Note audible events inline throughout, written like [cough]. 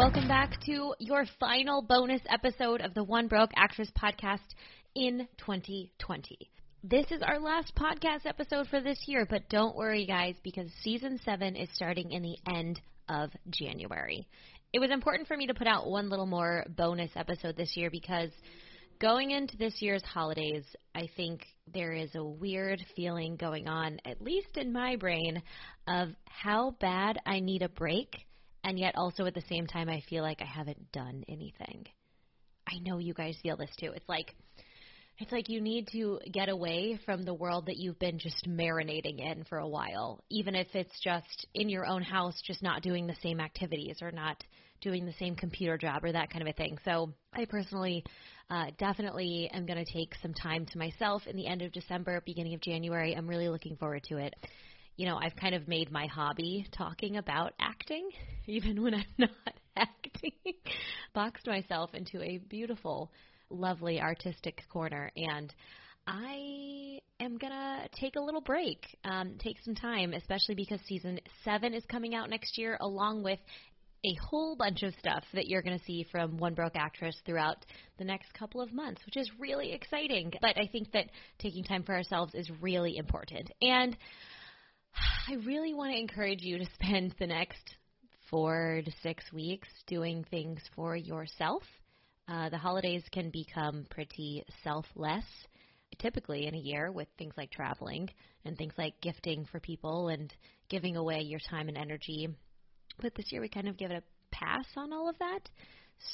Welcome back to your final bonus episode of the One Broke Actress podcast in 2020. This is our last podcast episode for this year, but don't worry, guys, because season seven is starting in the end of January. It was important for me to put out one little more bonus episode this year because going into this year's holidays, I think there is a weird feeling going on, at least in my brain, of how bad I need a break and yet also at the same time I feel like I haven't done anything. I know you guys feel this too. It's like it's like you need to get away from the world that you've been just marinating in for a while, even if it's just in your own house, just not doing the same activities or not doing the same computer job or that kind of a thing. So I personally uh, definitely am going to take some time to myself in the end of December, beginning of January. I'm really looking forward to it you know, I've kind of made my hobby talking about acting, [laughs] even when I'm [laughs] not acting. Boxed myself into a beautiful, lovely artistic corner, and I am gonna take a little break, um, take some time, especially because season seven is coming out next year, along with a whole bunch of stuff that you're going to see from One Broke Actress throughout the next couple of months, which is really exciting. But I think that taking time for ourselves is really important. And I really want to encourage you to spend the next four to six weeks doing things for yourself. Uh, the holidays can become pretty selfless, typically in a year, with things like traveling and things like gifting for people and giving away your time and energy. But this year we kind of give it a pass on all of that.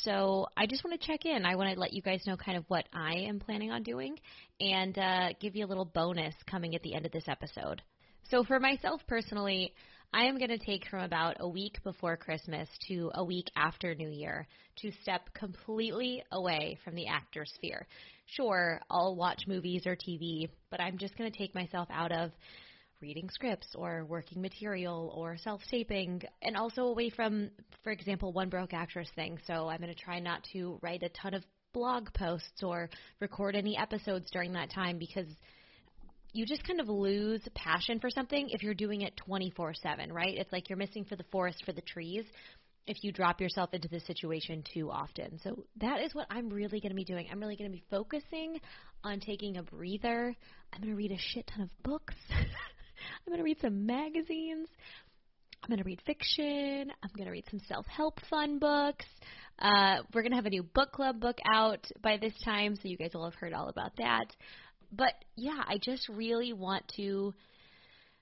So I just want to check in. I want to let you guys know kind of what I am planning on doing and uh, give you a little bonus coming at the end of this episode. So for myself personally, I am going to take from about a week before Christmas to a week after New Year to step completely away from the actor sphere. Sure, I'll watch movies or TV, but I'm just going to take myself out of reading scripts or working material or self taping and also away from, for example, one broke actress thing. So I'm going to try not to write a ton of blog posts or record any episodes during that time because you just kind of lose passion for something if you're doing it 24 7, right? It's like you're missing for the forest for the trees if you drop yourself into this situation too often. So that is what I'm really going to be doing. I'm really going to be focusing on taking a breather. I'm going to read a shit ton of books. [laughs] I'm going to read some magazines. I'm going to read fiction. I'm going to read some self help fun books. Uh, we're going to have a new book club book out by this time, so you guys will have heard all about that but yeah, I just really want to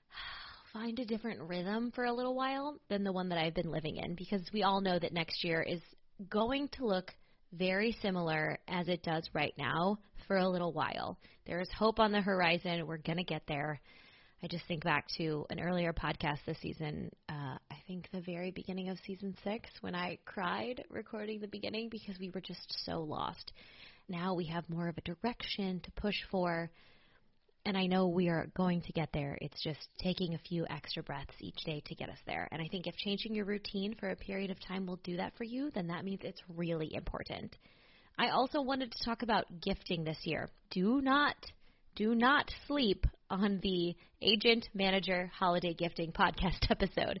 [sighs] find a different rhythm for a little while than the one that I've been living in because we all know that next year is going to look very similar as it does right now for a little while. There is hope on the horizon. We're going to get there. I just think back to an earlier podcast this season, uh, I think the very beginning of season six, when I cried recording the beginning because we were just so lost. Now we have more of a direction to push for. And I know we are going to get there. It's just taking a few extra breaths each day to get us there. And I think if changing your routine for a period of time will do that for you, then that means it's really important. I also wanted to talk about gifting this year. Do not, do not sleep on the Agent Manager Holiday Gifting podcast [laughs] episode.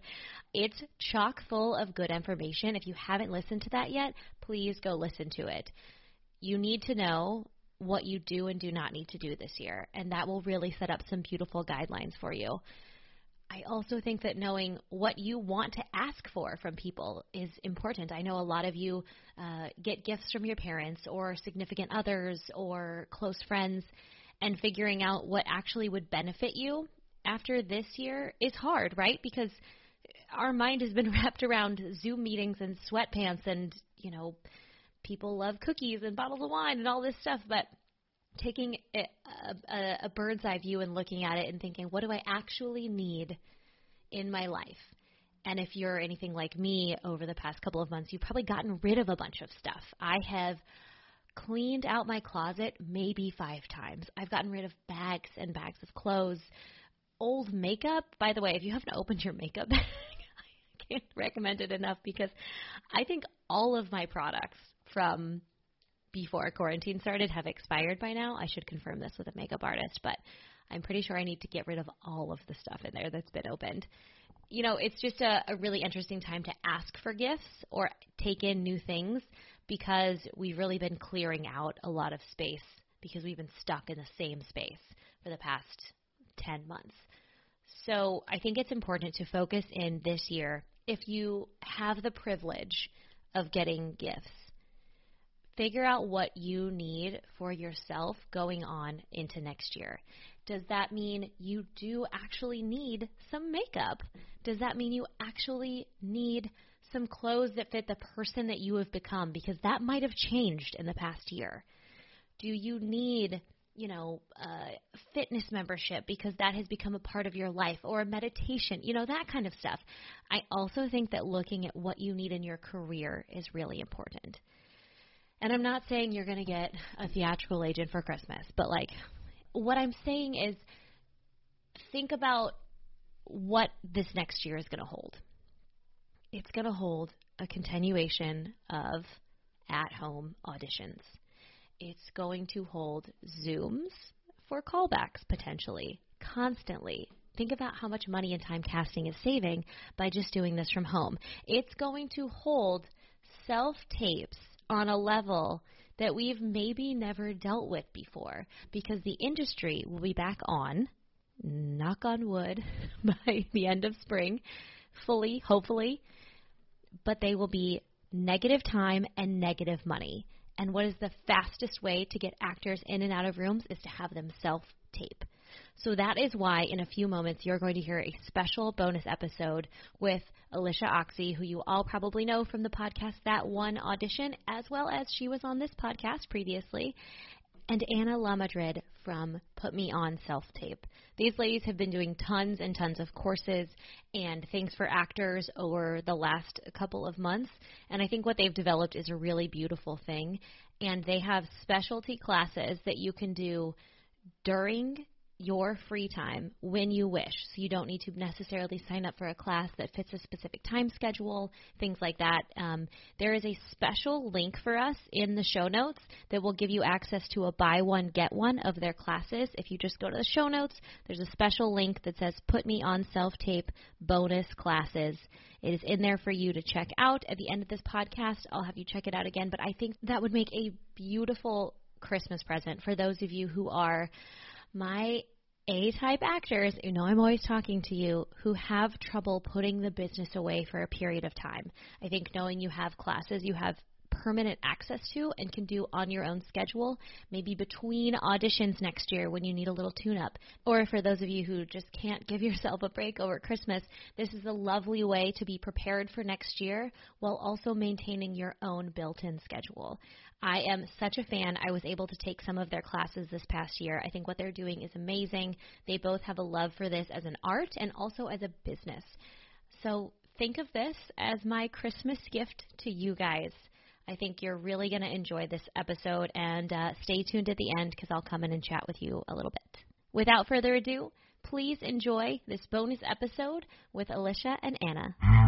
It's chock full of good information. If you haven't listened to that yet, please go listen to it you need to know what you do and do not need to do this year, and that will really set up some beautiful guidelines for you. I also think that knowing what you want to ask for from people is important. I know a lot of you uh, get gifts from your parents or significant others or close friends, and figuring out what actually would benefit you after this year is hard, right? Because our mind has been [laughs] wrapped around Zoom meetings and sweatpants and, you know, people love cookies and bottles of wine and all this stuff, but taking a, a, a bird's eye view and looking at it and thinking, what do I actually need in my life? And if you're anything like me over the past couple of months, you've probably gotten rid of a bunch of stuff. I have cleaned out my closet maybe five times. I've gotten rid of bags and bags of clothes, old makeup. By the way, if you haven't opened your makeup [laughs] bag, I can't recommend it enough because I think all of my products from before quarantine started have expired by now. I should confirm this with a makeup artist, but I'm pretty sure I need to get rid of all of the stuff in there that's been opened. you know, it's just a, a really interesting time to ask for gifts or take in new things because we've really been clearing out a lot of space because we've been stuck in the same space for the past 10 months. So I think it's important to focus in this year if you have the privilege of getting gifts. Figure out what you need for yourself going on into next year. Does that mean you do actually need some makeup? Does that mean you actually need some clothes that fit the person that you have become? Because that might have changed in the past year. Do you need you know, a fitness membership because that has become a part of your life or a meditation, you know, that kind of stuff. I also think that looking at what you need in your career is really important. And I'm not saying you're going to get a theatrical agent for Christmas, but like what I'm saying is think about what this next year is going to hold. It's going to hold a continuation of at home auditions it's going to hold Zooms for callbacks potentially, constantly. Think about how much money and time casting is saving by just doing this from home. It's going to hold self tapes on a level that we've maybe never dealt with before because the industry will be back on, knock on wood, [laughs] by the end of spring, fully, hopefully, but they will be negative time and negative money. And what is the fastest way to get actors in and out of rooms is to have them self tape. So that is why in a few moments you're going to hear a special bonus episode with Alicia Ochse, who you all probably know from the podcast That One Audition, as well as she was on this podcast previously and Anna Lamadrid from Put Me On Self Tape. These ladies have been doing tons and tons of courses and things for actors over the last couple of months, and I think what they've developed is a really beautiful thing. And they have specialty classes that you can do during your free time when you wish. So you don't need to necessarily sign up for a class that fits a specific time schedule, things like that. Um, there is a special link for us in the show notes that will give you access to a buy one, get one of their classes. If you just go to the show notes, there's a special link that says Put Me on Self Tape Bonus Classes. It is in there for you to check out. At the end of this podcast, I'll have you check it out again, but I think that would make a beautiful Christmas present for those of you who are my A type actors, you know I'm always talking to you, who have trouble putting the business away for a period of time. I think knowing you have classes, you have permanent access to and can do on your own schedule, maybe between auditions next year when you need a little tune up. Or for those of you who just can't give [laughs] yourself a break over Christmas, this is a lovely way to be prepared for next year while also maintaining your own built in schedule. I am such a fan. I was able to take some of their classes this past year. I think what they're doing is amazing. They both have a love for this as an art and also as a business. So think of this as my Christmas gift to you guys. I think you're really going to enjoy this episode, and uh, stay tuned at the end because I'll come in and chat with you a little bit. Without further ado, please enjoy this bonus episode with Alicia and Anna.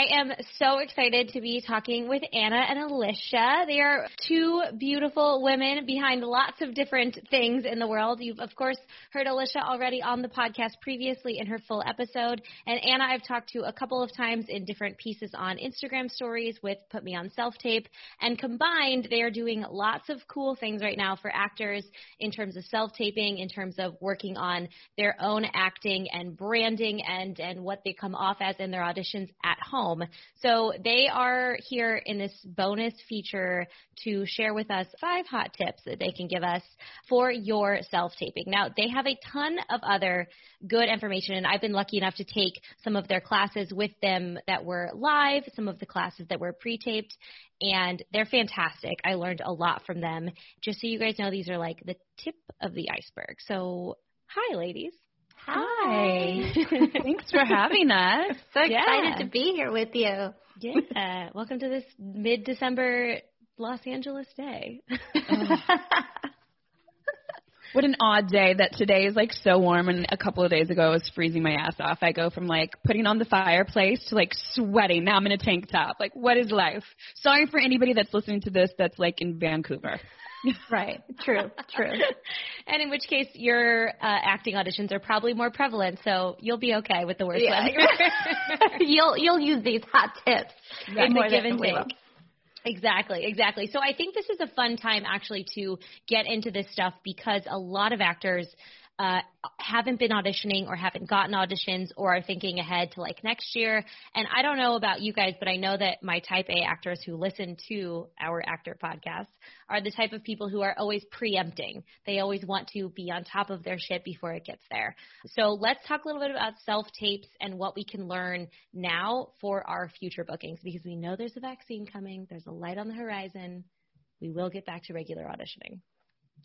I am so excited to be talking with Anna and Alicia. They are two beautiful women behind lots of different things in the world. You've, of course, heard Alicia already on the podcast previously in her full episode. And Anna, I've talked to a couple of times in different pieces on Instagram stories with Put Me on Self Tape. And combined, they are doing lots of cool things right now for actors in terms of self taping, in terms of working on their own acting and branding and, and what they come off as in their auditions at home home. So they are here in this bonus feature to share with us five hot tips that they can give us for your self taping. Now, they have a ton of other good information, and I've been lucky enough to take some of their classes with them that were live, some of the classes that were pre taped, and they're fantastic. I learned a lot from them. Just so you guys know, these are like the tip of the iceberg. So, hi, ladies. Hi. [laughs] Thanks for having us. [laughs] So excited to be here with you. Yeah. Welcome to this mid December Los Angeles day. [laughs] What an odd day that today is like so warm and a couple of days ago I was freezing my ass off. I go from like putting on the fireplace to like sweating. Now I'm in a tank top. Like what is life? Sorry for anybody that's listening to this that's like in Vancouver. [laughs] right. True. True. [laughs] and in which case, your uh, acting auditions are probably more prevalent, so you'll be okay with the worst yeah, [laughs] you'll you'll use these hot tips. Right. The give and take. Exactly, exactly. So I think this is a fun time actually to get into this stuff because a lot of actors uh, haven't been auditioning or haven't gotten auditions or are thinking ahead to like next year. And I don't know about you guys, but I know that my type A actors who listen to our actor podcast are the type of people who are always preempting. They always want to be on top of their shit before it gets there. So let's talk a little bit about self tapes and what we can learn now for our future bookings because we know there's a vaccine coming, there's a light on the horizon. We will get back to regular auditioning.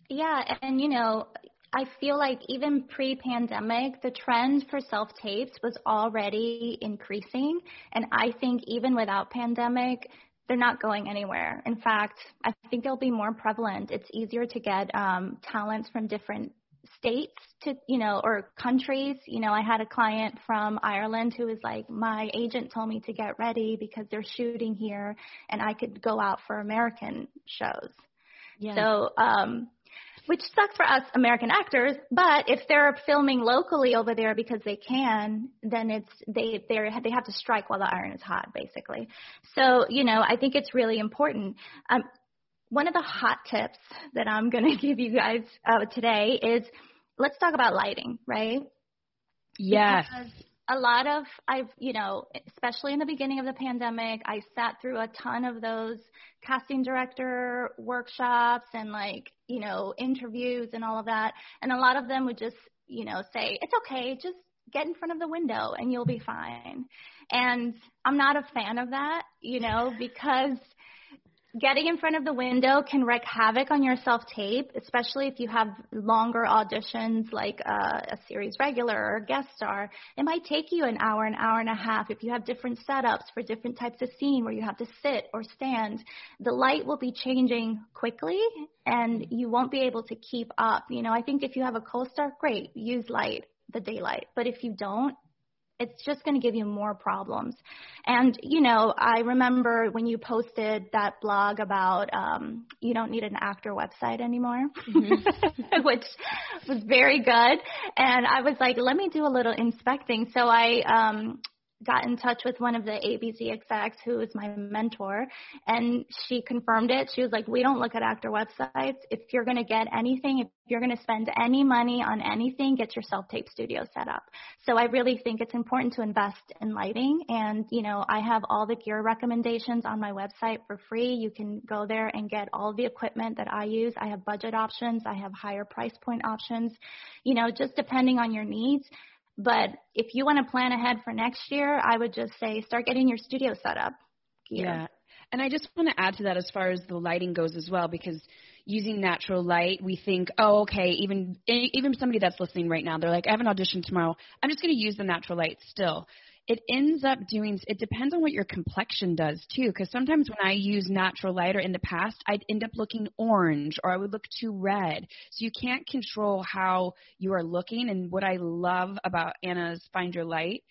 Yeah, and you know, I feel like even pre-pandemic, the trend for self-tapes was already increasing. And I think even without pandemic, they're not going anywhere. In fact, I think they'll be more prevalent. It's easier to get um, talents from different states to, you know, or countries. You know, I had a client from Ireland who was like, my agent told me to get ready because they're shooting here and I could go out for American shows. Yeah. So, um, which sucks for us American actors. But if they're filming locally over there because they can, then it's they they they have to strike while the iron is hot, basically. So you know, I think it's really important. Um, one of the hot tips that I'm going [laughs] to give you guys uh, today is let's talk about lighting, right? Yes. Because a lot of I've, you know, especially in the beginning of the pandemic, I sat through a ton of those casting director workshops and like, you know, interviews and all of that. And a lot of them would just, you know, say, it's okay, just get in front of the window and you'll be fine. And I'm not a fan of that, you know, because getting in front of the window can wreak havoc on your self tape, especially if you have longer auditions like uh, a series regular or a guest star. It might take you an hour, an hour and a half. If you have different setups for different types of scene where you have to sit or stand, the light will be changing quickly and you won't be able to keep up. You know, I think if you have a co-star, great, use light the daylight. But if you don't, it's just going to give you more problems. And, you know, I remember when you posted that blog about um, you don't need an actor website anymore, mm-hmm. [laughs] which was very good. And I was like, let me do a little inspecting. So I um, got in touch with one of the ABC execs who is my mentor and she confirmed it. She was like, we don't look at actor websites. If you're going to get anything, if you're going to spend any money on anything, get your self-tape studio set up. So I really think it's important to invest in lighting and, you know, I have all the gear recommendations on my website for free. You can go there and get all the equipment that I use. I have budget options. I have higher price point options, you know, just depending on your needs. But if you want to plan ahead for next year, I would just say start getting your studio set up. Yeah. And I just want to add to that as far as the lighting goes as well, because using natural light, we think, oh, okay, even even somebody that's listening right now, they're like, I have an audition tomorrow. I'm just going to use the natural light still it ends up doing it depends on what your complexion does too because sometimes when i use natural light or in the past i'd end up looking orange or i would look too red. So you can't control how you are looking and what i love about anna's find your light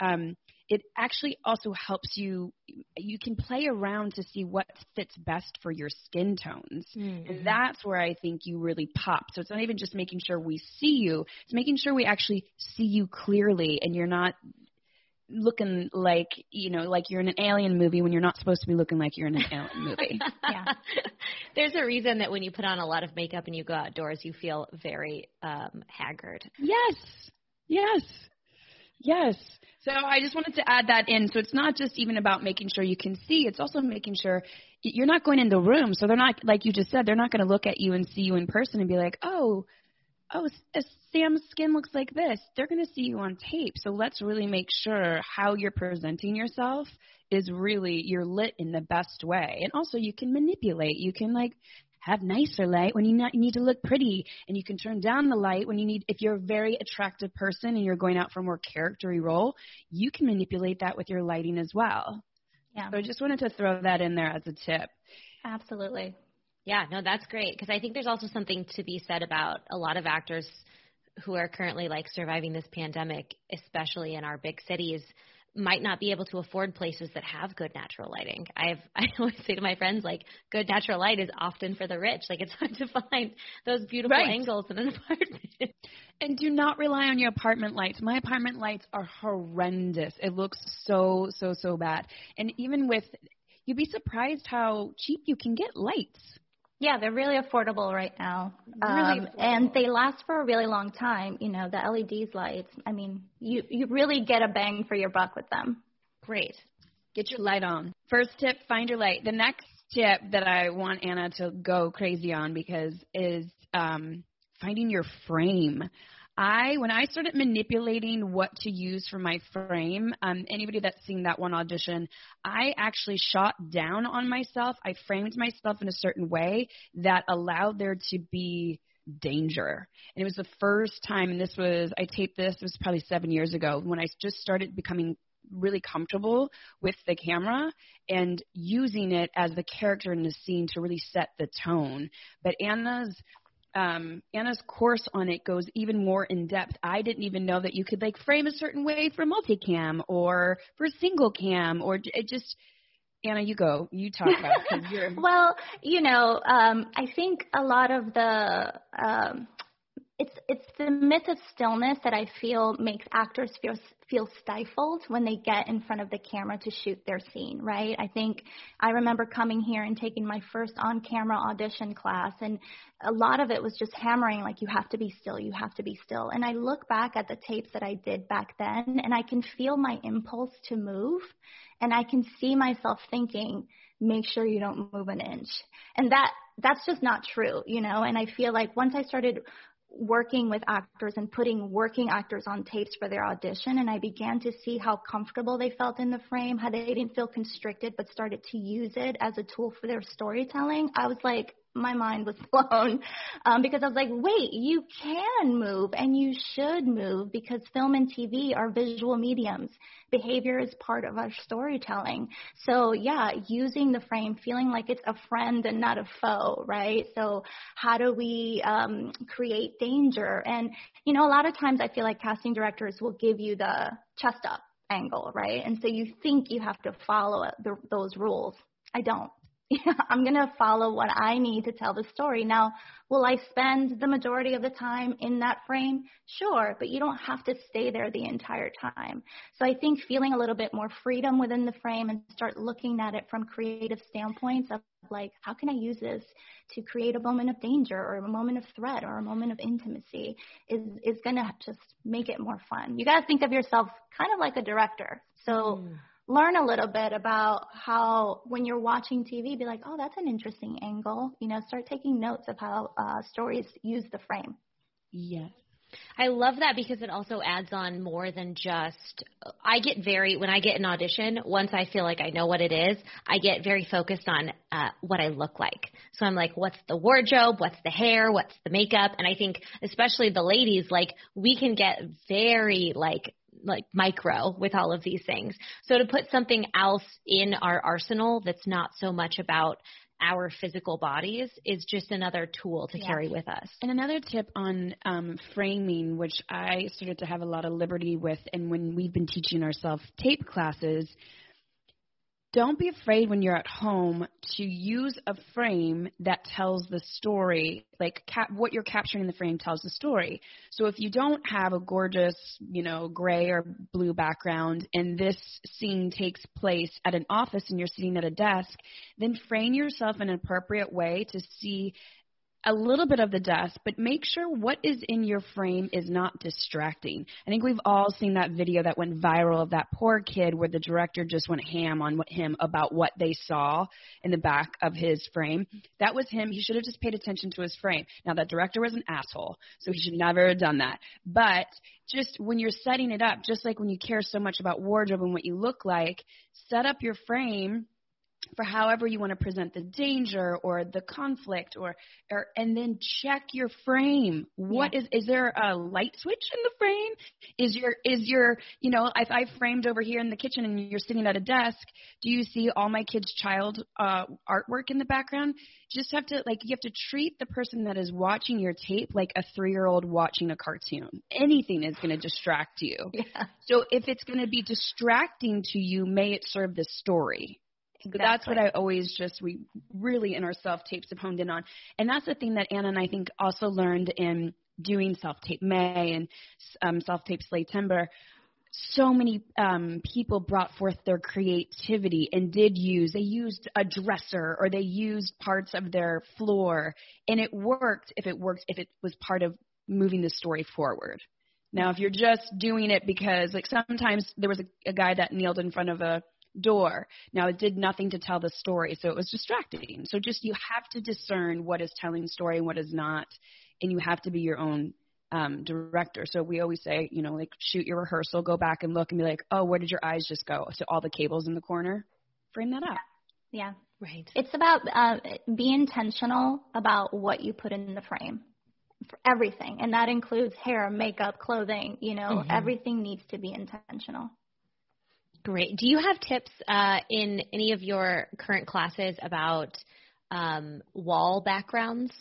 um, it actually also helps you you can play around to see what fits best for your skin tones. Mm-hmm. and that's where i think you really pop. So it's not even just making sure we see you it's making sure we actually see you clearly and you're not looking like you know like you're in an alien movie when you're not supposed to be looking like you're in an alien [laughs] movie. yeah. [laughs] There's a reason that when you put on a lot of makeup and you go outdoors you feel very um haggard. Yes. Yes. Yes. So I just wanted to add that in. So it's not just even about making sure you can see, it's also making sure you're not going in the room. So they're not like you just said, they're not going to look at you and see you in person and be like, "Oh, oh, Sam's skin looks like this. They're going to see you on tape. So let's really make sure how you're presenting yourself is really you're lit in the best way. And also you can manipulate. You can like have nicer light when you, not, you need to look pretty and you can turn down the light when you need if you're a very attractive person and you're going out for a more charactery role, you can manipulate that with your lighting as well. Yeah. So I just wanted to throw that in there as a tip. Absolutely. Yeah, no, that's great because I think there's also something to be said about a lot of actors who are currently like surviving this pandemic, especially in our big cities. might not be able to afford places that have good natural lighting. I've [laughs] I always say to my friends like good natural light is often for the rich. Like it's [laughs] hard to find those beautiful right. angles in an apartment. [laughs] And do not rely on your apartment lights. My apartment lights are horrendous. It looks so so so bad. And even with you'd be surprised how cheap you can get lights. Yeah, they're really affordable right now. Really um, and they last for a really long time. You know, the LEDs lights. I mean, you you really get a bang for your buck with them. Great. Get your light on. First tip, find your light. The next tip that I want Anna to go crazy on because is um, finding your frame. I when I started manipulating what to use for my frame, um, anybody that's seen that one audition, I actually shot down on myself. I framed myself in a certain way that allowed there to be danger. And it was the first time, and this was I taped this. It was probably seven years ago when I just started becoming really comfortable with the camera and using it as the character in the scene to really set the tone. But Anna's um, Anna's course on it goes even more in depth. I didn't even know that you could like frame a certain way for multicam or for single cam or it just. Anna, you go. You talk about it. [laughs] Well, you know, um, I think a lot of the um, it's it's the myth of stillness that I feel makes actors feel feel stifled when they get in front of the camera to shoot their scene, right? I think I remember coming here and taking my first on-camera audition class and a lot of it was just hammering like you have to be still, you have to be still. And I look back at the tapes that I did back then and I can feel my impulse to move and I can see myself thinking, make sure you don't move an inch. And that that's just not true, you know, and I feel like once I started working with actors and putting working actors on tapes for their audition and I began to see how comfortable they felt in the frame, how they didn't feel constricted but started to use it as a tool for their storytelling. I was like, my mind was [laughs] blown um, because I was like, wait, you can move and you should move because film and TV are visual mediums. Behavior is part of our storytelling. So yeah, using the frame, feeling like it's a friend and not a foe, right? So how do we um, create danger? And you know, a lot of times I feel like casting directors will give you the chest up angle, right? And so you think you have to follow the, those rules. I don't. [laughs] I'm going to follow what I need to tell the story. Now, will I spend the majority of the time in that frame? Sure, but you don't have to stay there the entire time. So I think feeling a little bit more freedom within the frame and start looking at it from creative standpoints of like, how can I use this to create a moment of danger or a moment of threat or a moment of intimacy is, is going to just make it more fun. You got to think of yourself kind of like a director. So, mm learn a little bit about how when you're watching TV, be like, oh, that's an interesting angle. You know, start taking notes of how uh, stories use the frame. Yes. I love that because it also adds on more than just. I get very when I get an audition. Once I feel like I know what it is, I get very focused on uh, what I look like. So I'm like, what's the wardrobe? What's the hair? What's the makeup? And I think especially the ladies, like we can get very like like micro with all of these things. So to put something else in our arsenal that's not so much about our physical bodies is just another tool to yeah. carry with us. And another tip on um, framing, which I started to have a lot of liberty with, and when we've been teaching ourselves tape classes, don't be afraid when you're at home to use a frame that tells the story like cap- what you're capturing in the frame tells the story. So if you don't have a gorgeous you know gray or blue background and this scene takes place at an office and you're sitting at a desk then frame yourself in an appropriate way to see a little bit of the dust, but make sure what is in your frame is not distracting. I think we've all seen that video that went viral of that poor kid where the director just went ham on him about what they saw in the back of his frame. That was him. He should have just paid attention to his frame. Now, that director was an asshole, so he should never have done that. But just when you're setting it up, just like when you care so much about wardrobe and what you look like, set up your frame for however you want to present the danger or the conflict or, or and then check your frame. What yeah. is is there a light switch in the frame? Is your is your you know if i framed over here in the kitchen and you're sitting at a desk do you see all my kids child uh artwork in the background? Just have to like you have to treat the person that is watching your tape like a 3-year-old watching a cartoon. Anything is going to distract you. [laughs] Yeah. so if it's going to be distracting to you may it serve the story Exactly. That's what I always just we really in our self tapes have honed in on, and that's the thing that Anna and I think also learned in doing self tape May and um, self tape Slay Timber. So many um, people brought forth their creativity and did use. They used a dresser or they used parts of their floor, and it worked. If it worked, if it was part of moving the story forward. Now, if you're just doing it because, like, sometimes there was a, a guy that kneeled in front of a door. Now, it did nothing to tell the story, so it was distracting. So just you have to discern what is telling story and what is not, and you have to be your own um, director. So we always say, you know, like shoot your rehearsal, go back and look and be like, oh, where did your eyes just go? To all the cables in the corner, frame that up. Yeah. Right. It's about uh, be intentional about what you put in the frame for everything, and that includes hair, makeup, clothing. You know, mm-hmm. everything needs to be intentional. Great. Do you have tips uh, in any of your current classes about um, wall backgrounds?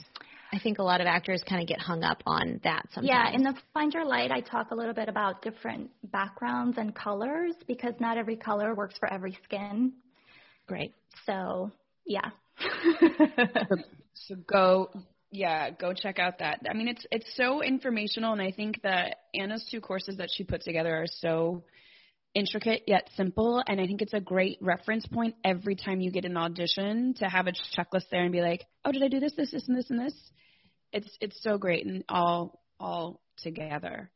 I think a lot of actors kind of get hung up on that sometimes. Yeah, in the Find Your Light, I talk a little bit about different backgrounds and colors because not every color works for every skin. Great. So, yeah. so, so go yeah, go check out that. I mean, it's it's so informational, and I think that Anna's two courses that she put together are so intricate yet simple and i think it's a great reference point every time you get an audition to have a checklist there and be like oh did i do this this this and this and this it's it's so great and all all together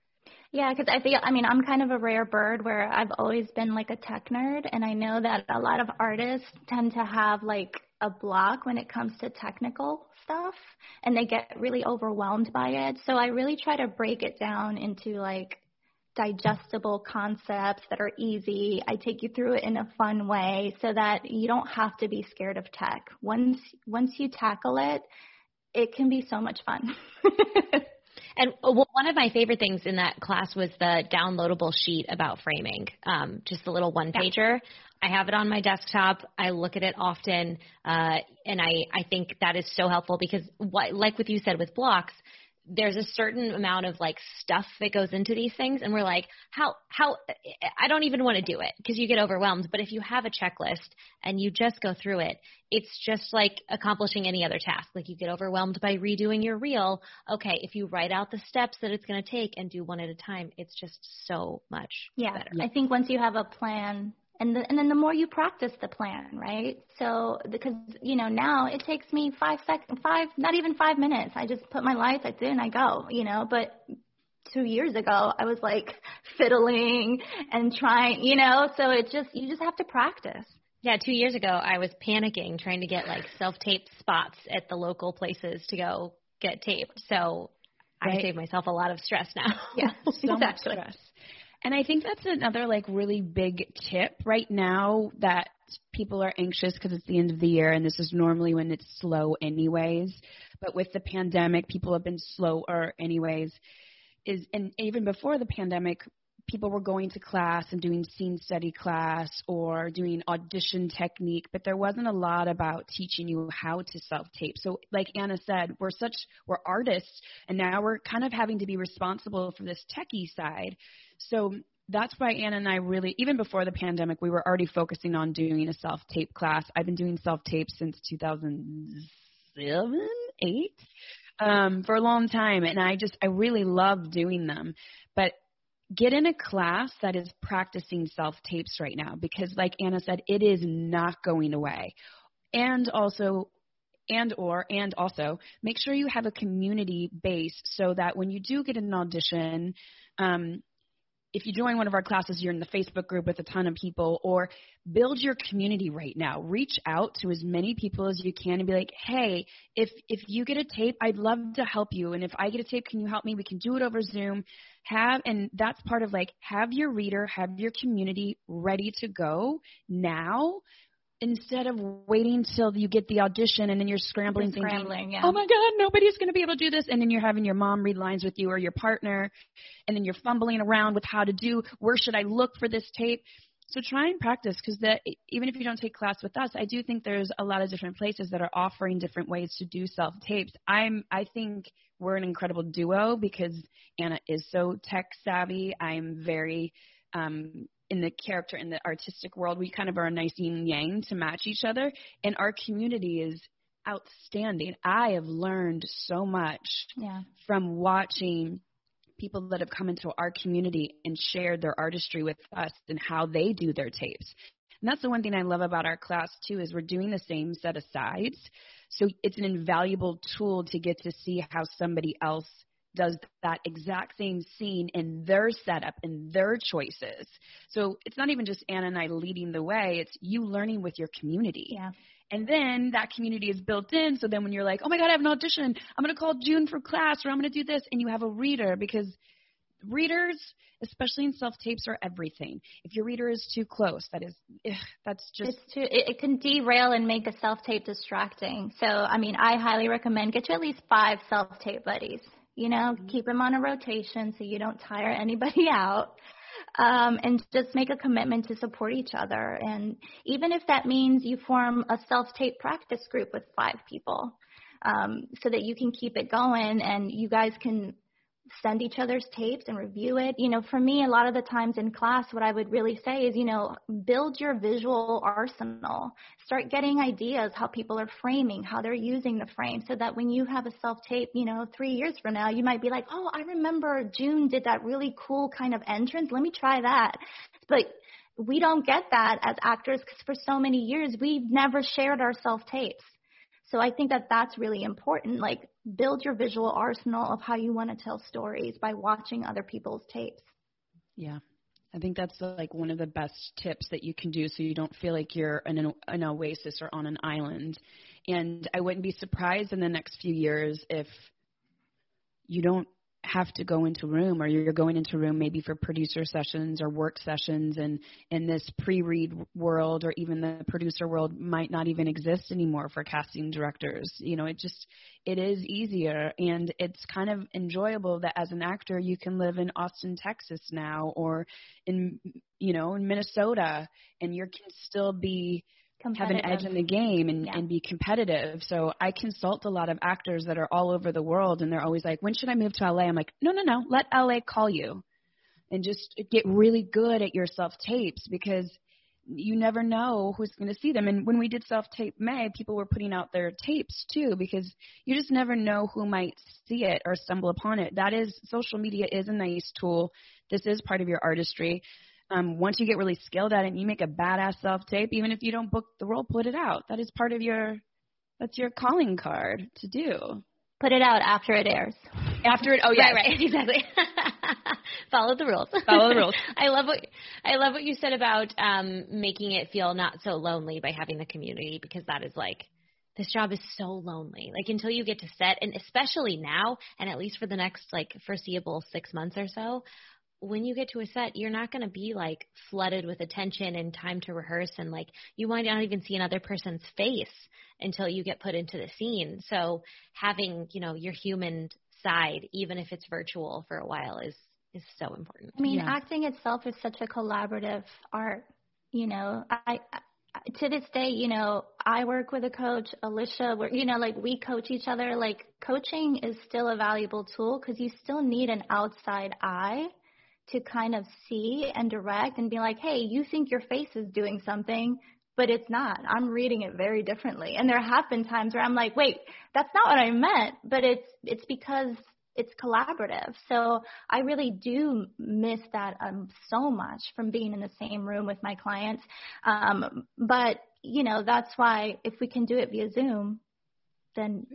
yeah, because I feel, I mean, I'm kind of a rare bird where I've always been like a tech nerd, and I know that a lot of artists tend to have like a block when it comes to technical stuff, and they get really overwhelmed by it. So I really try to break it down into like digestible concepts that are easy. I take you through it in a fun way so that you don't have to be scared of tech. Once once you tackle it, it can be so much fun. [laughs] and uh, one of my favorite things in that class was the downloadable sheet about framing, um, just a little one pager. Yeah. I have it on my desktop. I look at it often, uh, and I, I think that is so helpful because, what, like what you said with blocks, there's a certain amount of like stuff that goes into these things and we're like how how I don't even want to do it because you get overwhelmed. But if you have a checklist and you just go through it it's just like accomplishing any other task. Like you get overwhelmed by redoing your reel. Okay if you write out the steps that it's going to take and do one at a time it's just so much yeah. better. I think once you have a plan and the, and then the more you practice the plan, right? So because you know now it takes me five seconds, five not even five minutes. I just put my lights, I do, and I go, you know. But two years ago, I was like [laughs] fiddling and trying, you know. So it just you just have to practice. Yeah, two years ago, I was panicking trying to get like self-taped spots at the local places to go get taped. So right. I saved myself a lot of stress now. Yeah, [laughs] so exactly. much stress. And I think that's another like really big tip right now that people are anxious because it's the end of the year and this is normally when it's slow anyways. But with the pandemic, people have been slower anyways. Is and even before the pandemic, people were going to class and doing scene study class or doing audition technique, but there wasn't a lot about teaching you how to self tape. So, like Anna said, we're such we're artists, and now we're kind of having to be responsible for this techie side. So that's why Anna and I really, even before the pandemic, we were already focusing on doing a self tape class. I've been doing self tape since 2007, eight, um, for a long time, and I just I really love doing them. But get in a class that is practicing self tapes right now because, like Anna said, it is not going away. And also, and or and also make sure you have a community base so that when you do get an audition um, if you join one of our classes, you're in the Facebook group with a ton of people, or build your community right now. Reach out to as many people as you can and be like, hey, if if you get a tape, I'd love to help you. And if I get a tape, can you help me? We can do it over Zoom. Have and that's part of like have your reader, have your community ready to go now instead of waiting till you get the audition and then you're scrambling, Just scrambling thinking, yeah. oh my God, nobody's going to be able to do this. And then you're having your mom read lines with you or your partner, and then you're fumbling around with how to do, where should I look for this tape? So try and practice because that even if you don't take class with us, I do think there's a lot of different places that are offering different ways to do self tapes. I'm I think we're an incredible duo because Anna is so tech savvy. I'm very um, in the character in the artistic world. We kind of are a nice yin and yang to match each other, and our community is outstanding. I have learned so much Yeah. from watching people that have come into our community and shared their artistry with us and how they do their tapes. And that's the one thing I love about our class too is we're doing the same set of sides. So it's an invaluable tool to get to see how somebody else does that exact same scene in their setup and their choices. So it's not even just Anna and I leading the way, it's you learning with your community. Yeah. And then that community is built in. So then when you're like, oh my God, I have an audition, I'm going to call June for class or I'm going to do this, and you have a reader because readers, especially in self tapes, are everything. If your reader is too close, that is, ugh, that's just. It's too, it, it can derail and make the self tape distracting. So, I mean, I highly recommend get you at least five self tape buddies. You know, Mm-hmm. keep them on a rotation so you don't tire anybody [laughs] out. Um, and just make a commitment to support each other. And even if that means you form a self tape practice group with five people, um, so that you can keep it going and you guys can send each other's tapes and review it. You know, for me, a lot of the times in class, what I would really say is, you know, build your visual arsenal. Start getting ideas how people are framing, how they're using the frame, so that when you have a self tape, you know, three years from now, you might be like, oh, I remember June did that really cool kind of entrance. Let me try that. But we don't get that as actors because for so many years, we've never shared our self tapes. So I think that that's really important. Like build your visual arsenal of how you want to tell stories by watching other people's tapes. Yeah. I think that's like one of the best tips that you can do so you don't feel like you're in an, an oasis or on an island. And I wouldn't be surprised in the next few years if you don't have to go into room or you're going into room maybe for producer sessions or work sessions and in this pre-read world or even the producer world might not even exist anymore for casting directors. You know it just it is easier and it's kind of enjoyable that as an actor you can live in Austin Texas now or in you know in Minnesota and you can still be have an edge in the game and, Yeah. and be competitive. So I consult a lot of actors that are all over the world and they're always like, when should I move to LA? I'm like, no, no, no, let LA call you and just get really good at your self tapes because you never know who's going to see them. And when we did self tape May, people were putting out their tapes too because you just never know who might see it or stumble upon it. That is, social media is a nice tool. This is part of your artistry. Um, once you get really skilled at it and you make a badass self tape, even if you don't book the role, put it out. That is part of your, that's your calling card to do. Put it out after it airs. After it, oh yeah, Right, right, [laughs] exactly. [laughs] Follow the rules. Follow the rules. [laughs] I love what I love what you said about um, making it feel not so lonely by having the community because that is like this job is so lonely. Like until you get to set, and especially now, and at least for the next like foreseeable six months or so, when you get to a set, you're not going to be like flooded with attention and time to rehearse, and like you might not even see another person's face until you get put into the scene. So having you know your human side, even if it's virtual for a while, is is so important. I mean, Yeah. acting itself is such a collaborative art. You know, I, I to this day, you know, I work with a coach, Alicia, we're, you know, like we coach each other. Like coaching is still a valuable tool because you still need an outside eye to kind of see and direct and be like, hey, you think your face is doing something, but it's not. I'm reading it very differently. And there have been times where I'm like, wait, that's not what I meant, but it's it's because it's collaborative. So I really do miss that um, so much from being in the same room with my clients. Um, but you know, that's why if we can do it via Zoom, then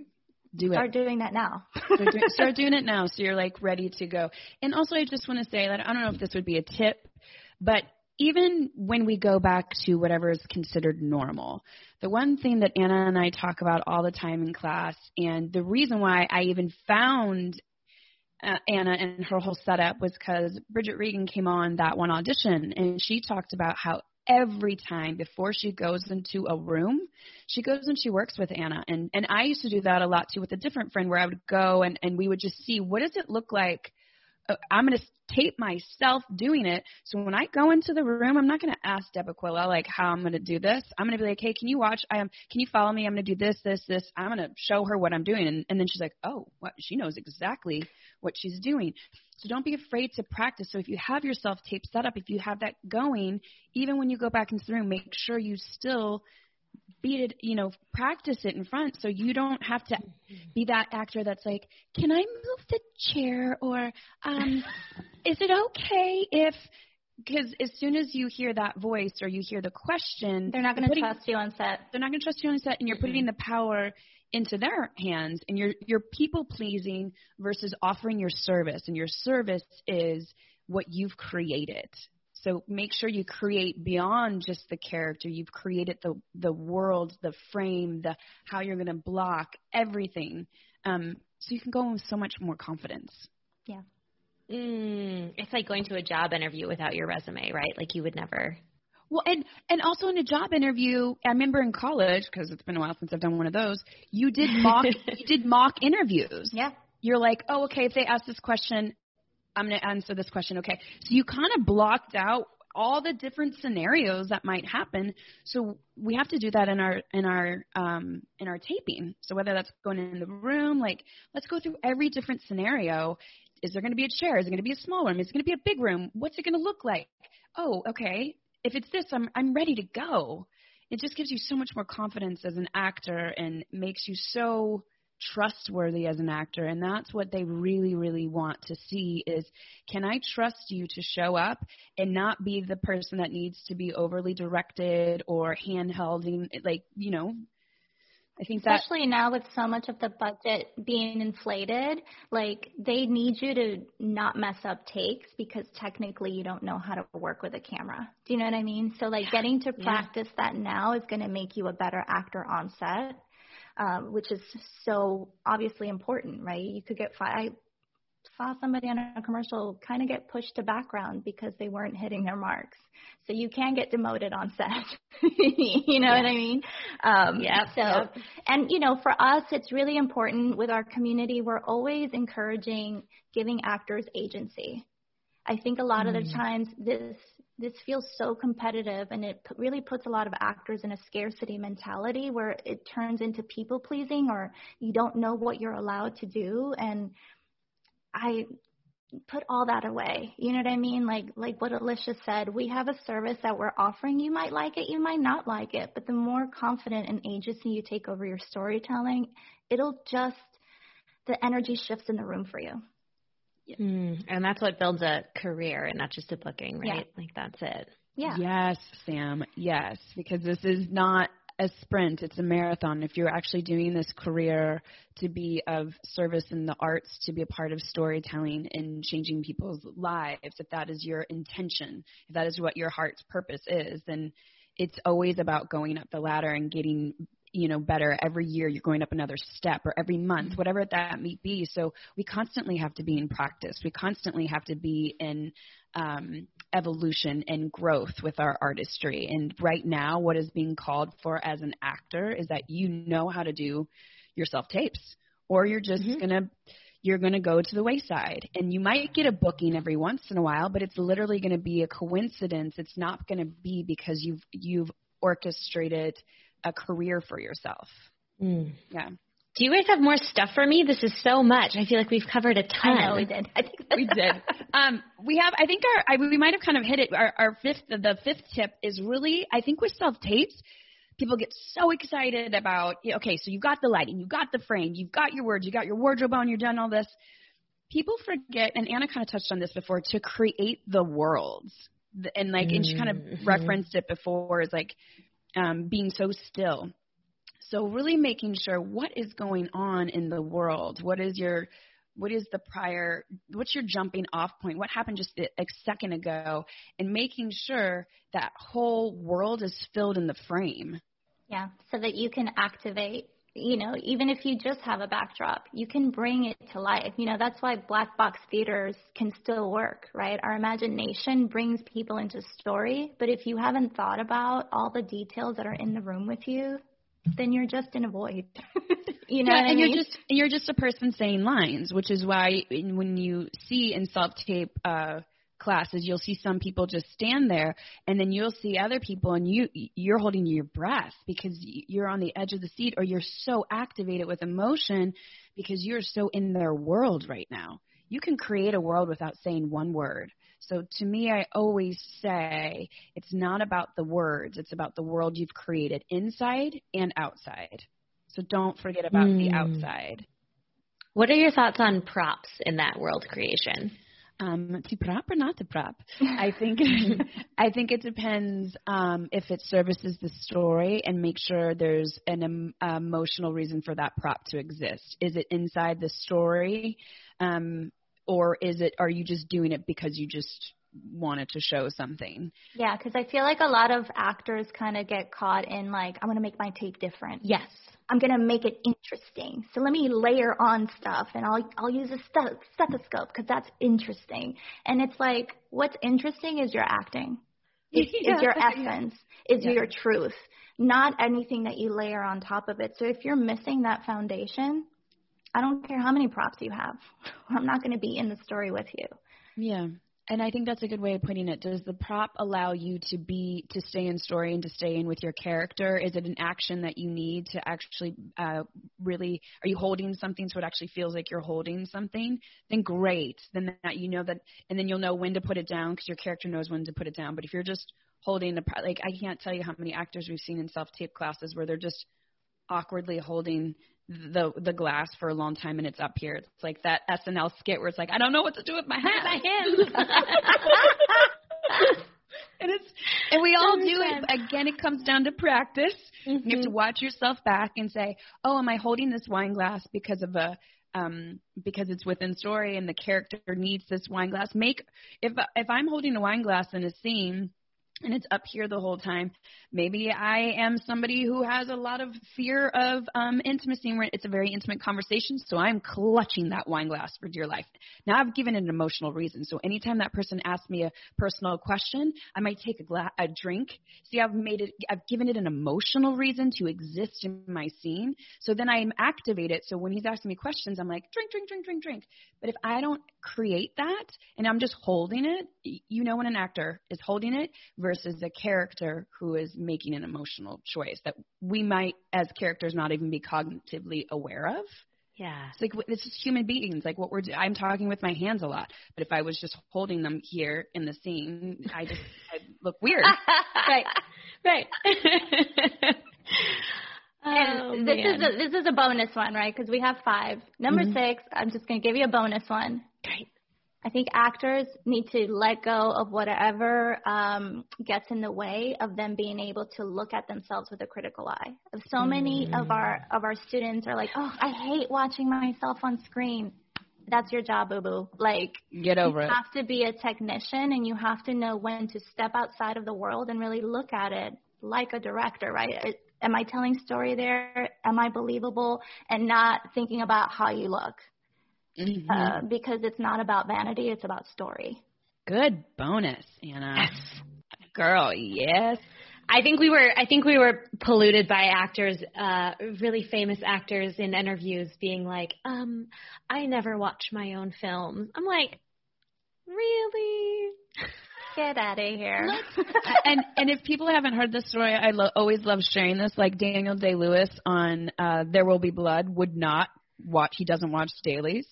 Do it. start doing that now. [laughs] start, doing, [laughs] start doing it now so you're like ready to go. And also, I just want to say that I don't know if this would be a tip, but even when we go back to whatever is considered normal, the one thing that Anna and I talk about all the time in class, and the reason why I even found uh, Anna and her whole setup was because Bridget Regan came on that one audition, and she talked about how every time before she goes into a room, she goes and she works with Anna. And and I used to do that a lot too with a different friend where I would go and and we would just see what does it look like Uh, I'm going to tape myself doing it. So when I go into the room, I'm not going to ask Deb Aquila like how I'm going to do this. I'm going to be like, hey, can you watch? I am. Can you follow me? I'm going to do this, this, this. I'm going to show her what I'm doing, and, and then she's like, oh, what? She knows exactly what she's doing. So don't be afraid to practice. So if you have your self tape set up, if you have that going, even when you go back into the room, make sure you still beat it, you know, practice it in front so you don't have to be that actor that's like, can I move the chair or um, [laughs] is it okay if because as soon as you hear that voice or you hear the question, they're not going to trust you on set. They're not going to trust you on set, and you're putting the power into their hands, and you're you're people pleasing versus offering your service, and your service is what you've created. So make sure you create beyond just the character. You've created the the world, the frame, the how you're going to block everything. Um, so you can go in with so much more confidence. Yeah. Mm, it's like going to a job interview without your resume, right? Like you would never. Well, and and also in a job interview, I remember in college because it's been a while since I've done one of those. You did mock [laughs] you did mock interviews. Yeah. You're like, oh, okay. If they ask this question, I'm going to answer this question. Okay. So you kind of blocked out all the different scenarios that might happen. So we have to do that in our in our um, in our taping. So whether that's going in the room, like let's go through every different scenario. Is there going to be a chair? Is it going to be a small room? Is it going to be a big room? What's it going to look like? Oh, okay. If it's this, I'm I'm ready to go. It just gives you so much more confidence as an actor and makes you so trustworthy as an actor and that's what they really really want to see is can i trust you to show up and not be the person that needs to be overly directed or handheld like you know I think especially that, now with so much of the budget being inflated, like they need you to not mess up takes because technically you don't know how to work with a camera. Do you know what I mean? So like getting to practice yeah. that now is going to make you a better actor on set um, which is so obviously important, right? You could get fi- I saw somebody on a commercial kind of get pushed to background because they weren't hitting their marks. So you can get demoted on set. [laughs] you know yeah. what I mean? Um, yeah. So, yep. and you know, for us, it's really important with our community. We're always encouraging giving actors agency. I think a lot mm. of the mm. times this this feels so competitive and it really puts a lot of actors in a scarcity mentality where it turns into people pleasing or you don't know what you're allowed to do. And i put all that away. You know what i mean? Like like what alicia said we have a service that we're offering. You might like it you might not like it but the more confident and agency you take over your storytelling it'll just the energy shifts in the room for you Mm, and that's what builds a career and not just a booking, right? Yeah. Like that's it. Yeah. Yes, Sam. Yes, because this is not a sprint, it's a marathon. If you're actually doing this career to be of service in the arts, to be a part of storytelling and changing people's lives, if that is your intention, if that is what your heart's purpose is, then it's always about going up the ladder and getting you know better every year you're going up another step or every month mm-hmm. whatever that may be. So we constantly have to be in practice. We constantly have to be in um, evolution and growth with our artistry. And right now what is being called for as an actor is that you know how to do your self tapes or you're just mm-hmm. going to you're going to go to the wayside. And you might get a booking every once in a while but it's literally going to be a coincidence. It's not going to be because you've you've orchestrated a career for yourself. Mm. Yeah. Do you guys have more stuff for me? This is so much. I feel like we've covered a ton. I know we did. I think [laughs] we did. Um, we have. I think our. I, we might have kind of hit it. Our, our fifth. The fifth tip is really. I think with self tapes, people get so excited about. Okay, so you've got the lighting, You've got the frame, you've got your words, you got your wardrobe on, you're done all this. People forget, and Anna kind of touched on this before, to create the worlds. And like, mm-hmm. and she kind of mm-hmm. referenced it before, is like um, being so still. So really making sure what is going on in the world. What is your what is the prior what's your jumping off point what happened just a second ago and making sure that whole world is filled in the frame yeah so that you can activate you know, even if you just have a backdrop, you can bring it to life. You know, that's why black box theaters can still work, right? Our imagination brings people into story, but if you haven't thought about all the details that are in the room with you, then you're just in a void. [laughs] you know, yeah, and I you're just you're just a person saying lines, which is why when you see in self tape uh, classes, you'll see some people just stand there, and then you'll see other people, and you you're holding your breath because you're on the edge of the seat, or you're so activated with emotion because you're so in their world right now. You can create a world without saying one word. So to me, I always say it's not about the words, it's about the world you've created inside and outside. So don't forget about mm. the outside. What are your thoughts on props in that world creation? Um, to prop or not to prop? [laughs] I think [laughs] I think it depends um, if it services the story and make sure there's an um, emotional reason for that prop to exist. Is it inside the story? Um, or is it are you just doing it because you just wanted to show something? Yeah, because I feel like a lot of actors kind of get caught in like I'm going to make my tape different. Yes. I'm going to make it interesting. So let me layer on stuff and I'll I'll use a stethoscope because that's interesting. And it's like what's interesting is your acting. [laughs] Is, yeah, is your essence, is yeah. your truth, not anything that you layer on top of it. So if you're missing that foundation, I don't care how many props you have. [laughs] I'm not going to be in the story with you. Yeah. And I think that's a good way of putting it. Does the prop allow you to be to stay in story and to stay in with your character? Is it an action that you need to actually uh, really? Are you holding something so it actually feels like you're holding something? Then great. Then that you know that, and then you'll know when to put it down because your character knows when to put it down. But if you're just holding the like, I can't tell you how many actors we've seen in self tape classes where they're just awkwardly holding the the glass for a long time and it's up here. It's like that SNL skit where it's like I don't know what to do with my hands. My hands. [laughs] and it's and we all do it. Again, it comes down to practice. Mm-hmm. You have to watch yourself back and say, "Oh, am I holding this wine glass because of a um because it's within story and the character needs this wine glass?" Make if if I'm holding a wine glass in a scene and it's up here the whole time. Maybe I am somebody who has a lot of fear of um, intimacy where it's a very intimate conversation, so I'm clutching that wine glass for dear life. Now I've given it an emotional reason. So anytime that person asks me a personal question, I might take a, gla- a drink. See, I've made it, I've given it an emotional reason to exist in my scene. So then I'm activated. So when he's asking me questions, I'm like, drink, drink, drink, drink, drink. But if I don't create that and I'm just holding it, you know when an actor is holding it versus a character who is making an emotional choice that we might, as characters, not even be cognitively aware of. Yeah. It's like it's just human beings. Like what we're do- I'm talking with my hands a lot, but if I was just holding them here in the scene, I just [laughs] I look weird. [laughs] right. Right. [laughs] and oh, this man. is a, this is a bonus one, right? Because we have five. Number mm-hmm. six, I'm just going to give you a bonus one. Great. I think actors need to let go of whatever um, gets in the way of them being able to look at themselves with a critical eye. So many mm. of our of our students are like, "Oh, I hate watching myself on screen." That's your job, boo boo. Like, get over you it. You have to be a technician, and you have to know when to step outside of the world and really look at it like a director, right? Am I telling story there? Am I believable? And not thinking about how you look. Mm-hmm. Uh, because it's not about vanity, it's about story. Good bonus, Anna. Yes. Girl, yes. I think we were I think we were polluted by actors, uh, really famous actors in interviews being like, um, I never watch my own films. I'm like, really? Get out of here. and and if people haven't heard this story, I lo- always love sharing this. Like Daniel Day Lewis on uh, There Will Be Blood would not watch. He doesn't watch dailies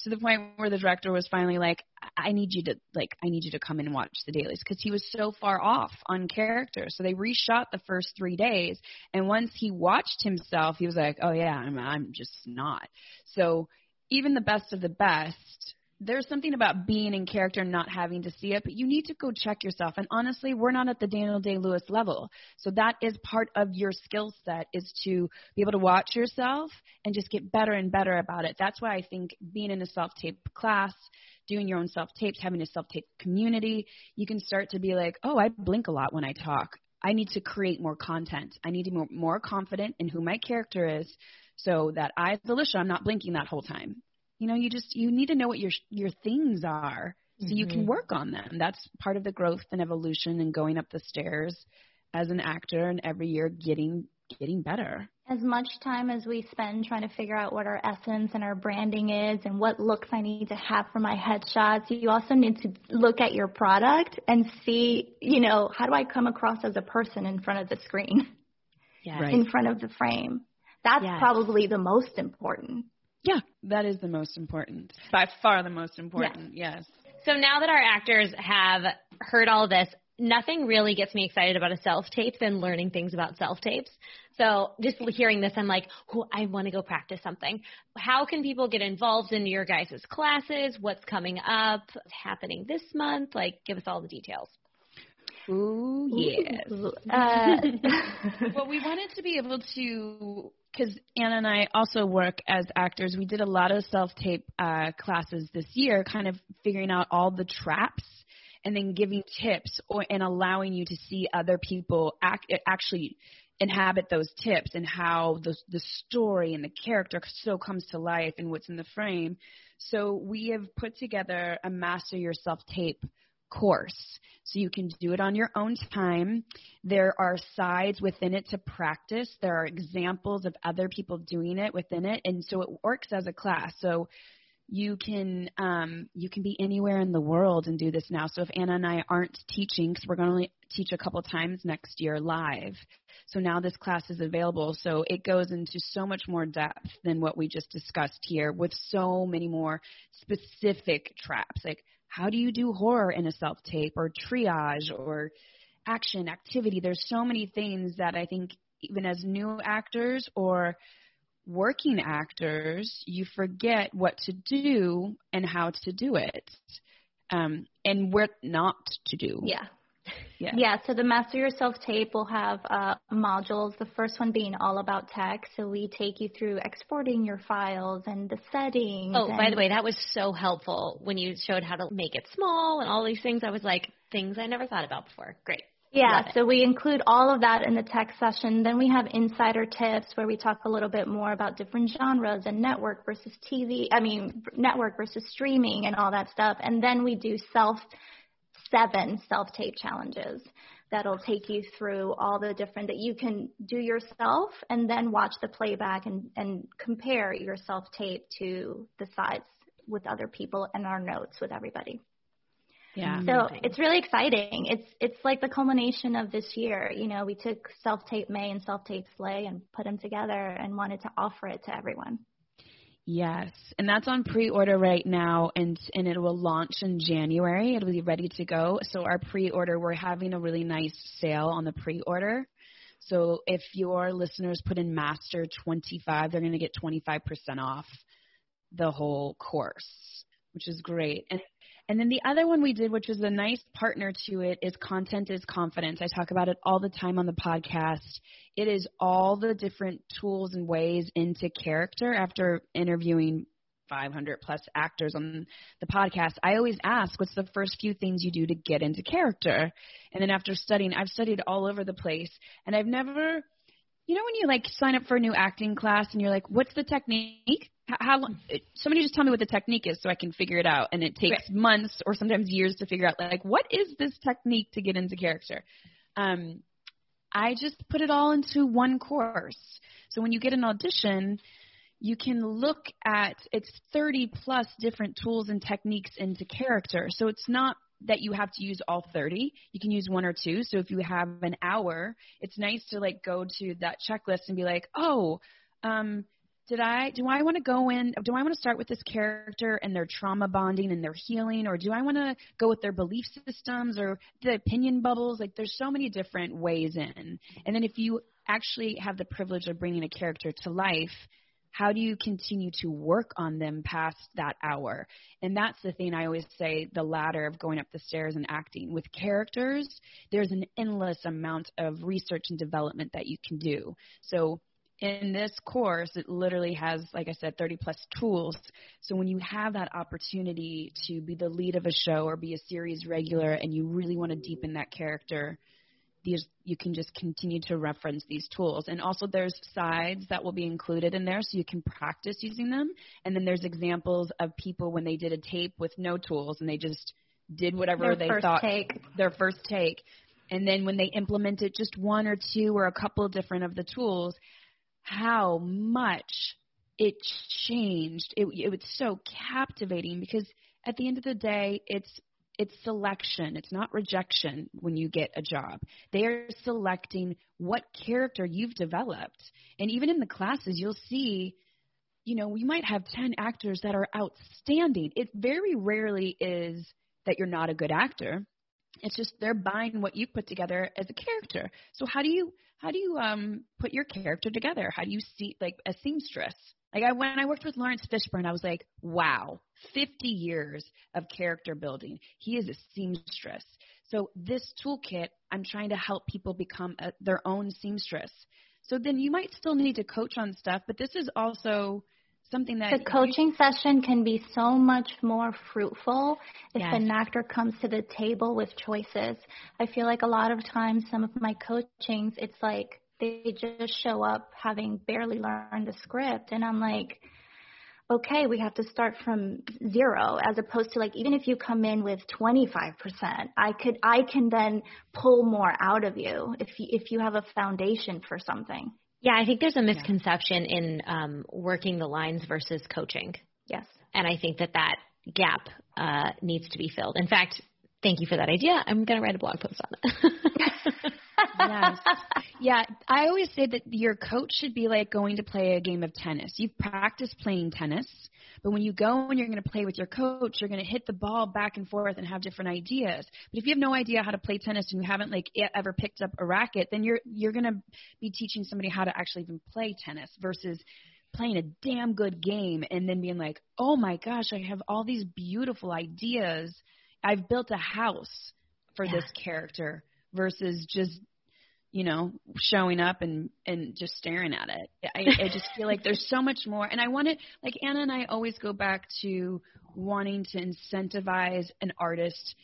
to the point where the director was finally like, I need you to like, I need you to come and watch the dailies because he was so far off on character. So they reshot the first three days, and once he watched himself, he was like, Oh yeah, I'm I'm just not. So even the best of the best there's something about being in character and not having to see it, but you need to go check yourself. And honestly, we're not at the Daniel Day Lewis level. So that is part of your skill set is to be able to watch yourself and just get better and better about it. That's why I think being in a self tape class, doing your own self tapes, having a self tape community, you can start to be like, oh, I blink a lot when I talk. I need to create more content. I need to be more, confident in who my character is so that I, Alicia, I'm not blinking that whole time. You know, you just you need to know what your your things are so mm-hmm. you can mm-hmm. work on them. That's part of the growth and evolution and going up the stairs as an actor and every year getting getting better. As much time as we spend trying to figure out what our essence and our branding is and what looks I need to have for my headshots, you also need to look at your product and see, you know, how do I come across as a person in front of the screen? Yeah. Right. In front of the frame. That's yes. probably the most important. Yeah, that is the most important. By far the most important. Yes. yes. So now that our actors have heard all this, nothing really gets me excited about a self tape than learning things about self tapes. So just hearing this, I'm like, oh, I want to go practice something. How can people get involved in your guys' classes? What's coming up? What's happening this month? Like, give us all the details. Ooh, yes. Uh, [laughs] well, we wanted to be able to, because Anna and I also work as actors. We did a lot of self tape uh, classes this year, kind of figuring out all the traps and then giving tips or and allowing you to see other people act, actually inhabit those tips and how the the story and the character so comes to life and what's in the frame. So we have put together a master yourself tape course. So you can do it on your own time. There are sides within it to practice. There are examples of other people doing it within it. And so it works as a class. So you can um, you can be anywhere in the world and do this now. So if Anna and I aren't teaching, because we're going to teach a couple times next year live, so now this class is available. So it goes into so much more depth than what we just discussed here, with so many more specific traps. Like how do you do horror in a self tape, or triage, or action activity? There's so many things that I think even as new actors or working actors, you forget what to do and how to do it, um, and what not to do. Yeah. Yeah. yeah, so the Master Yourself tape will have uh, modules. The first one being all about tech. So we take you through exporting your files and the settings. Oh, by the way, that was so helpful when you showed how to make it small and all these things. I was like, things I never thought about before. Great. Yeah, so we include all of that in the tech session. Then we have insider tips where we talk a little bit more about different genres and network versus TV, I mean, network versus streaming and all that stuff. And then we do self, seven self tape challenges that'll take you through all the different that you can do yourself and then watch the playback and, and compare your self tape to the sides with other people and our notes with everybody. Yeah. So it's really exciting. It's it's like the culmination of this year. You know, we took self tape May and self tape Slay and put them together and wanted to offer it to everyone. Yes, and that's on pre-order right now, and and it will launch in January. It'll be ready to go. So our pre-order, we're having a really nice sale on the pre-order. So if your listeners put in Master 25, they're going to get 25% off the whole course, which is great. And and then the other one we did, which was a nice partner to it, is Content is Confidence. I talk about it all the time on the podcast. It is all the different tools and ways into character after interviewing 500 plus actors on the podcast, I always ask, what's the first few things you do to get into character? And then after studying, I've studied all over the place, and I've never, you know, when you like sign up for a new acting class and you're like, what's the technique? How long somebody just tell me what the technique is so i can figure it out and it takes right. months or sometimes years to figure out like what is this technique to get into character? Um i just put it all into one course. So when you get an audition you can look at it's 30 plus different tools and techniques into character. So it's not that you have to use all 30 you can use one or two. So if you have an hour it's nice to like go to that checklist and be like oh um did I do I want to go in do I want to start with this character and their trauma bonding and their healing or do I want to go with their belief systems or the opinion bubbles? Like there's so many different ways in. And then if you actually have the privilege of bringing a character to life how do you continue to work on them past that hour? And that's the thing I always say the ladder of going up the stairs and acting. With characters there's an endless amount of research and development that you can do. So in this course, it literally has, like I said, 30 plus tools. So when you have that opportunity to be the lead of a show or be a series regular and you really want to deepen that character, these you can just continue to reference these tools and also there's sides that will be included in there so you can practice using them and then there's examples of people when they did a tape with no tools and they just did whatever Their they first thought take. their first take and then when they implemented just one or two or a couple different of the tools how much it changed. It, it was so captivating because at the end of the day it's it's selection. It's not rejection when you get a job. They are selecting what character you've developed. And even in the classes you'll see you know we might have 10 actors that are outstanding. It very rarely is that you're not a good actor. It's just they're buying what you put together as a character. So how do you how do you um put your character together how do you see like a seamstress like I when I worked with Laurence Fishburne, I was like, wow, 50 years of character building. He is a seamstress. So this toolkit, I'm trying to help people become a, their own seamstress. So then you might still need to coach on stuff, but this is also something that The coaching session can be so much more fruitful if Yes. an actor comes to the table with choices. I feel like a lot of times some of my coachings, it's like they just show up having barely learned the script, and I'm like, okay, we have to start from zero, as opposed to like even if you come in with 25%, I could I can then pull more out of you if you, if you have a foundation for something. Yeah, I think there's a misconception in um, working the lines versus coaching. Yes. And I think that that gap uh, needs to be filled. In fact, thank you for that idea. I'm going to write a blog post on it. [laughs] [laughs] yes. [laughs] Yeah, I always say that your coach should be like going to play a game of tennis. You've practiced playing tennis, but when you go and you're going to play with your coach, you're going to hit the ball back and forth and have different ideas. But if you have no idea how to play tennis and you haven't like ever picked up a racket, then you're you're going to be teaching somebody how to actually even play tennis versus playing a damn good game and then being like, "Oh my gosh, I have all these beautiful ideas. I've built a house for Yeah. this character." Versus just you know, showing up and and just staring at it. I, I just feel like there's so much more, and I want to like Anna and I always go back to wanting to incentivize an artist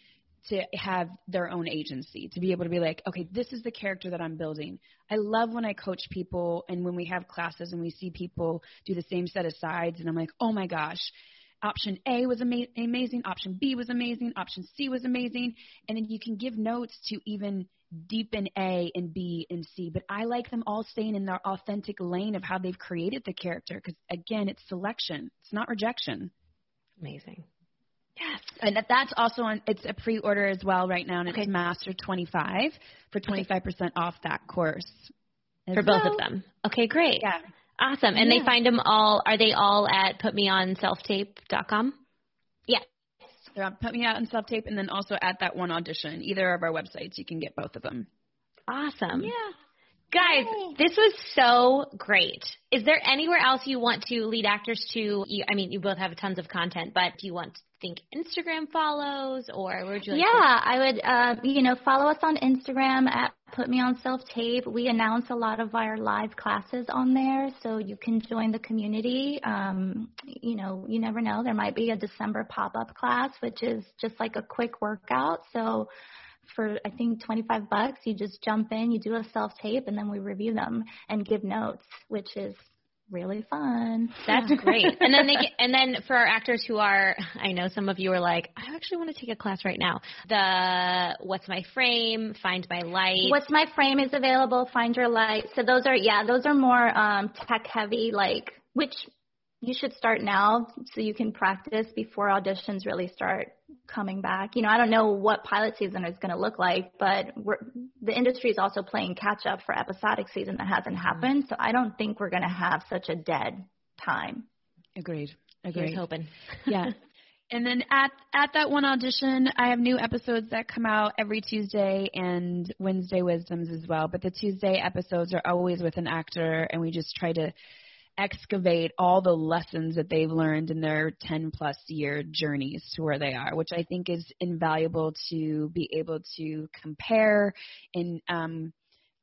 to have their own agency, to be able to be like, okay, this is the character that I'm building. I love when I coach people and when we have classes and we see people do the same set of sides, and I'm like, oh my gosh. Option A was ama- amazing. Option B was amazing. Option C was amazing. And then you can give notes to even deepen A and B and C, but I like them all staying in their authentic lane of how they've created the character because again, it's selection. It's not rejection. Amazing. Yes, and that- that's also on. It's a pre-order as well right now, and Okay. it's Master 25 for 25% off that course For both well. of them. Okay, great. Yeah. Awesome. And they find them all, are they all at putmeonselftape.com? Yeah. They're Put Me Out and Self Tape, and then also at that one audition. Either of our websites, you can get both of them. Awesome. Yeah. Guys, Yay. this was so great. Is there anywhere else you want to lead actors to? You, I mean, you both have tons of content, but do you want to think Instagram follows or where would you like yeah, I would, uh, you know, follow us on Instagram at Put Me On Self Tape. We announce a lot of our live classes on there, so you can join the community. Um, you know, you never know. There might be a December pop up class, which is just like a quick workout. So for I think 25 bucks, you just jump in, you do a self tape, and then we review them and give notes, which is really fun. That's great. and then they [laughs] get, and then for our actors who are, I know some of you are like, I actually want to take a class right now. The What's My Frame, Find My Light. What's My Frame is available. Find Your Light. So those are yeah, those are more um, tech heavy, like which you should start now so you can practice before auditions really start coming back. You know, I don't know what pilot season is going to look like, but we're, the industry is also playing catch up for episodic season that hasn't mm-hmm. happened. So I don't think we're going to have such a dead time. Agreed. Here's Agreed. hoping. [laughs] yeah. And then at at that one audition, I have new episodes that come out every Tuesday and Wednesday wisdoms as well. But the Tuesday episodes are always with an actor, and we just try to excavate all the lessons that they've learned in their 10 plus year journeys to where they are, which I think is invaluable to be able to compare and um,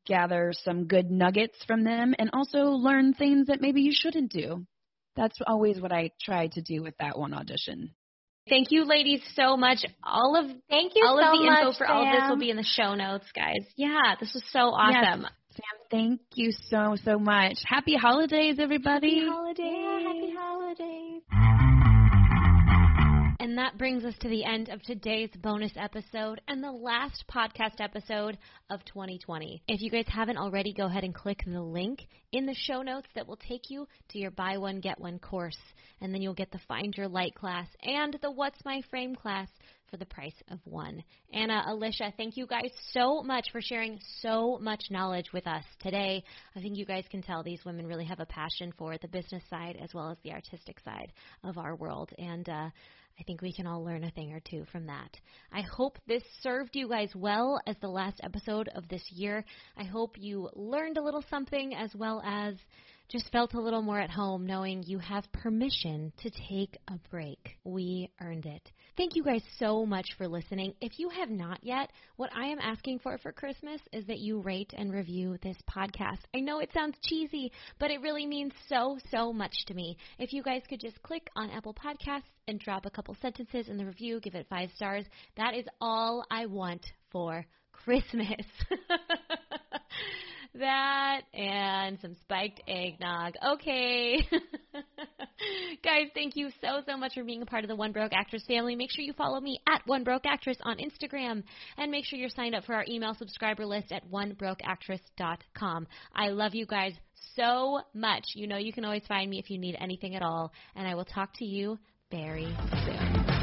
gather some good nuggets from them and also learn things that maybe you shouldn't do. That's always what I try to do with that one audition. Thank you, ladies, so much. All of thank you all so of the much, info for Sam. all of this will be in the show notes, guys. Yeah, this was so awesome. Yes. Sam, thank you so so much. Happy holidays, everybody. Happy holidays. Yeah, happy holidays. And that brings us to the end of today's bonus episode and the last podcast episode of 2020. If you guys haven't already, go ahead and click the link in the show notes that will take you to your buy one, get one course. And then you'll get the Find Your Light class and the What's My Frame class for the price of one. Anna, Alicia, thank you guys so much for sharing so much knowledge with us today. I think you guys can tell these women really have a passion for the business side as well as the artistic side of our world. And, uh, I think we can all learn a thing or two from that. I hope this served you guys well as the last episode of this year. I hope you learned a little something as well as just felt a little more at home knowing you have permission to take a break. We earned it. Thank you guys so much for listening. If you have not yet, what I am asking for for Christmas is that you rate and review this podcast. I know it sounds cheesy, but it really means so, so much to me. If you guys could just click on Apple Podcasts and drop a couple sentences in the review, give it five stars, that is all I want for Christmas. [laughs] that and some spiked eggnog. Okay. [laughs] Guys, thank you so, so much for being a part of the One Broke Actress family. Make sure you follow me at One Broke Actress on Instagram and make sure you're signed up for our email subscriber list at onebrokeactress.com. I love you guys so much. You know you can always find me if you need anything at all, and I will talk to you very soon.